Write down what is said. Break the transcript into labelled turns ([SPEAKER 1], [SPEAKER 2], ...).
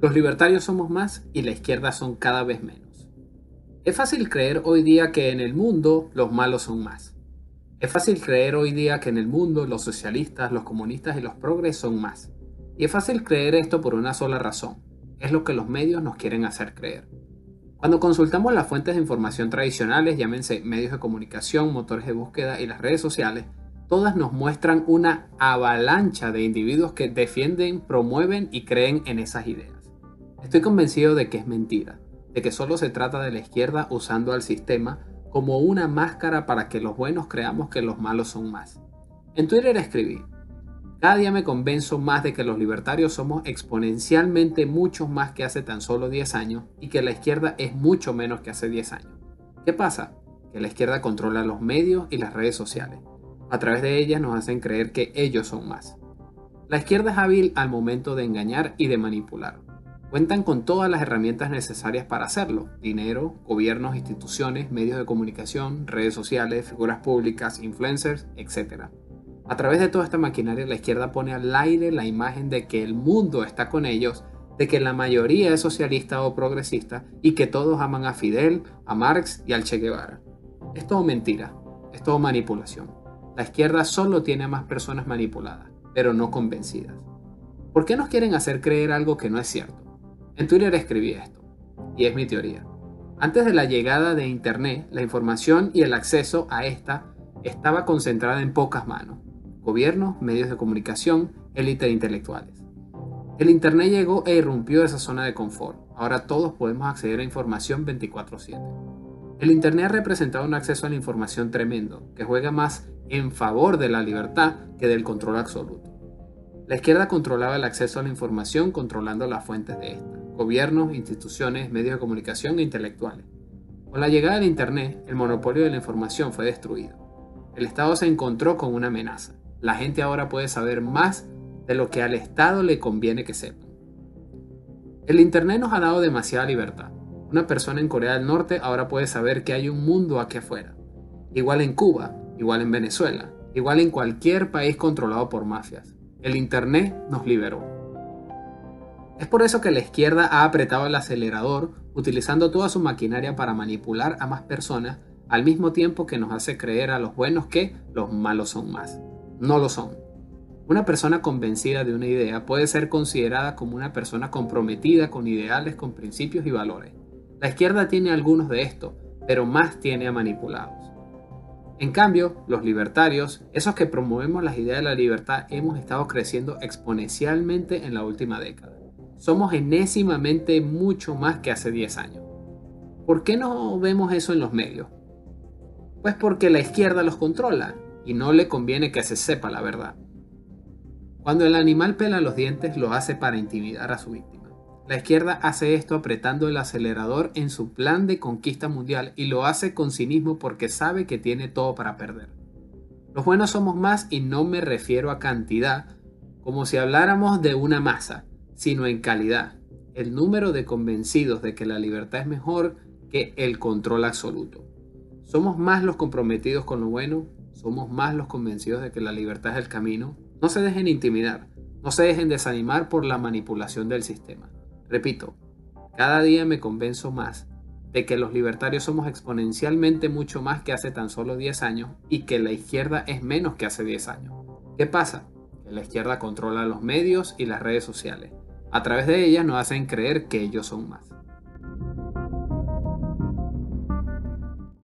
[SPEAKER 1] Los libertarios somos más y la izquierda son cada vez menos. Es fácil creer hoy día que en el mundo los malos son más. Es fácil creer hoy día que en el mundo los socialistas, los comunistas y los progres son más. Y es fácil creer esto por una sola razón. Es lo que los medios nos quieren hacer creer. Cuando consultamos las fuentes de información tradicionales, llámense medios de comunicación, motores de búsqueda y las redes sociales, todas nos muestran una avalancha de individuos que defienden, promueven y creen en esas ideas. Estoy convencido de que es mentira, de que solo se trata de la izquierda usando al sistema como una máscara para que los buenos creamos que los malos son más. En Twitter escribí, cada día me convenzo más de que los libertarios somos exponencialmente muchos más que hace tan solo 10 años y que la izquierda es mucho menos que hace 10 años. ¿Qué pasa? Que la izquierda controla los medios y las redes sociales. A través de ellas nos hacen creer que ellos son más. La izquierda es hábil al momento de engañar y de manipular. Cuentan con todas las herramientas necesarias para hacerlo. Dinero, gobiernos, instituciones, medios de comunicación, redes sociales, figuras públicas, influencers, etc. A través de toda esta maquinaria la izquierda pone al aire la imagen de que el mundo está con ellos, de que la mayoría es socialista o progresista y que todos aman a Fidel, a Marx y al Che Guevara. Es todo mentira, es todo manipulación. La izquierda solo tiene a más personas manipuladas, pero no convencidas. ¿Por qué nos quieren hacer creer algo que no es cierto? En Twitter escribí esto, y es mi teoría. Antes de la llegada de Internet, la información y el acceso a esta estaba concentrada en pocas manos. Gobiernos, medios de comunicación, élite intelectuales. El Internet llegó e irrumpió esa zona de confort. Ahora todos podemos acceder a información 24/7. El Internet ha representado un acceso a la información tremendo, que juega más en favor de la libertad que del control absoluto. La izquierda controlaba el acceso a la información controlando las fuentes de esta gobiernos, instituciones, medios de comunicación e intelectuales. Con la llegada del Internet, el monopolio de la información fue destruido. El Estado se encontró con una amenaza. La gente ahora puede saber más de lo que al Estado le conviene que sepan. El Internet nos ha dado demasiada libertad. Una persona en Corea del Norte ahora puede saber que hay un mundo aquí afuera. Igual en Cuba, igual en Venezuela, igual en cualquier país controlado por mafias. El Internet nos liberó. Es por eso que la izquierda ha apretado el acelerador utilizando toda su maquinaria para manipular a más personas al mismo tiempo que nos hace creer a los buenos que los malos son más. No lo son. Una persona convencida de una idea puede ser considerada como una persona comprometida con ideales, con principios y valores. La izquierda tiene algunos de estos, pero más tiene a manipulados. En cambio, los libertarios, esos que promovemos las ideas de la libertad, hemos estado creciendo exponencialmente en la última década somos enésimamente mucho más que hace 10 años. ¿Por qué no vemos eso en los medios? Pues porque la izquierda los controla y no le conviene que se sepa la verdad. Cuando el animal pela los dientes lo hace para intimidar a su víctima. La izquierda hace esto apretando el acelerador en su plan de conquista mundial y lo hace con cinismo porque sabe que tiene todo para perder. Los buenos somos más y no me refiero a cantidad, como si habláramos de una masa, sino en calidad. El número de convencidos de que la libertad es mejor que el control absoluto. Somos más los comprometidos con lo bueno, somos más los convencidos de que la libertad es el camino. No se dejen intimidar, no se dejen desanimar por la manipulación del sistema. Repito, cada día me convenzo más de que los libertarios somos exponencialmente mucho más que hace tan solo 10 años y que la izquierda es menos que hace 10 años. ¿Qué pasa? Que la izquierda controla los medios y las redes sociales. A través de ellas nos hacen creer que ellos son más.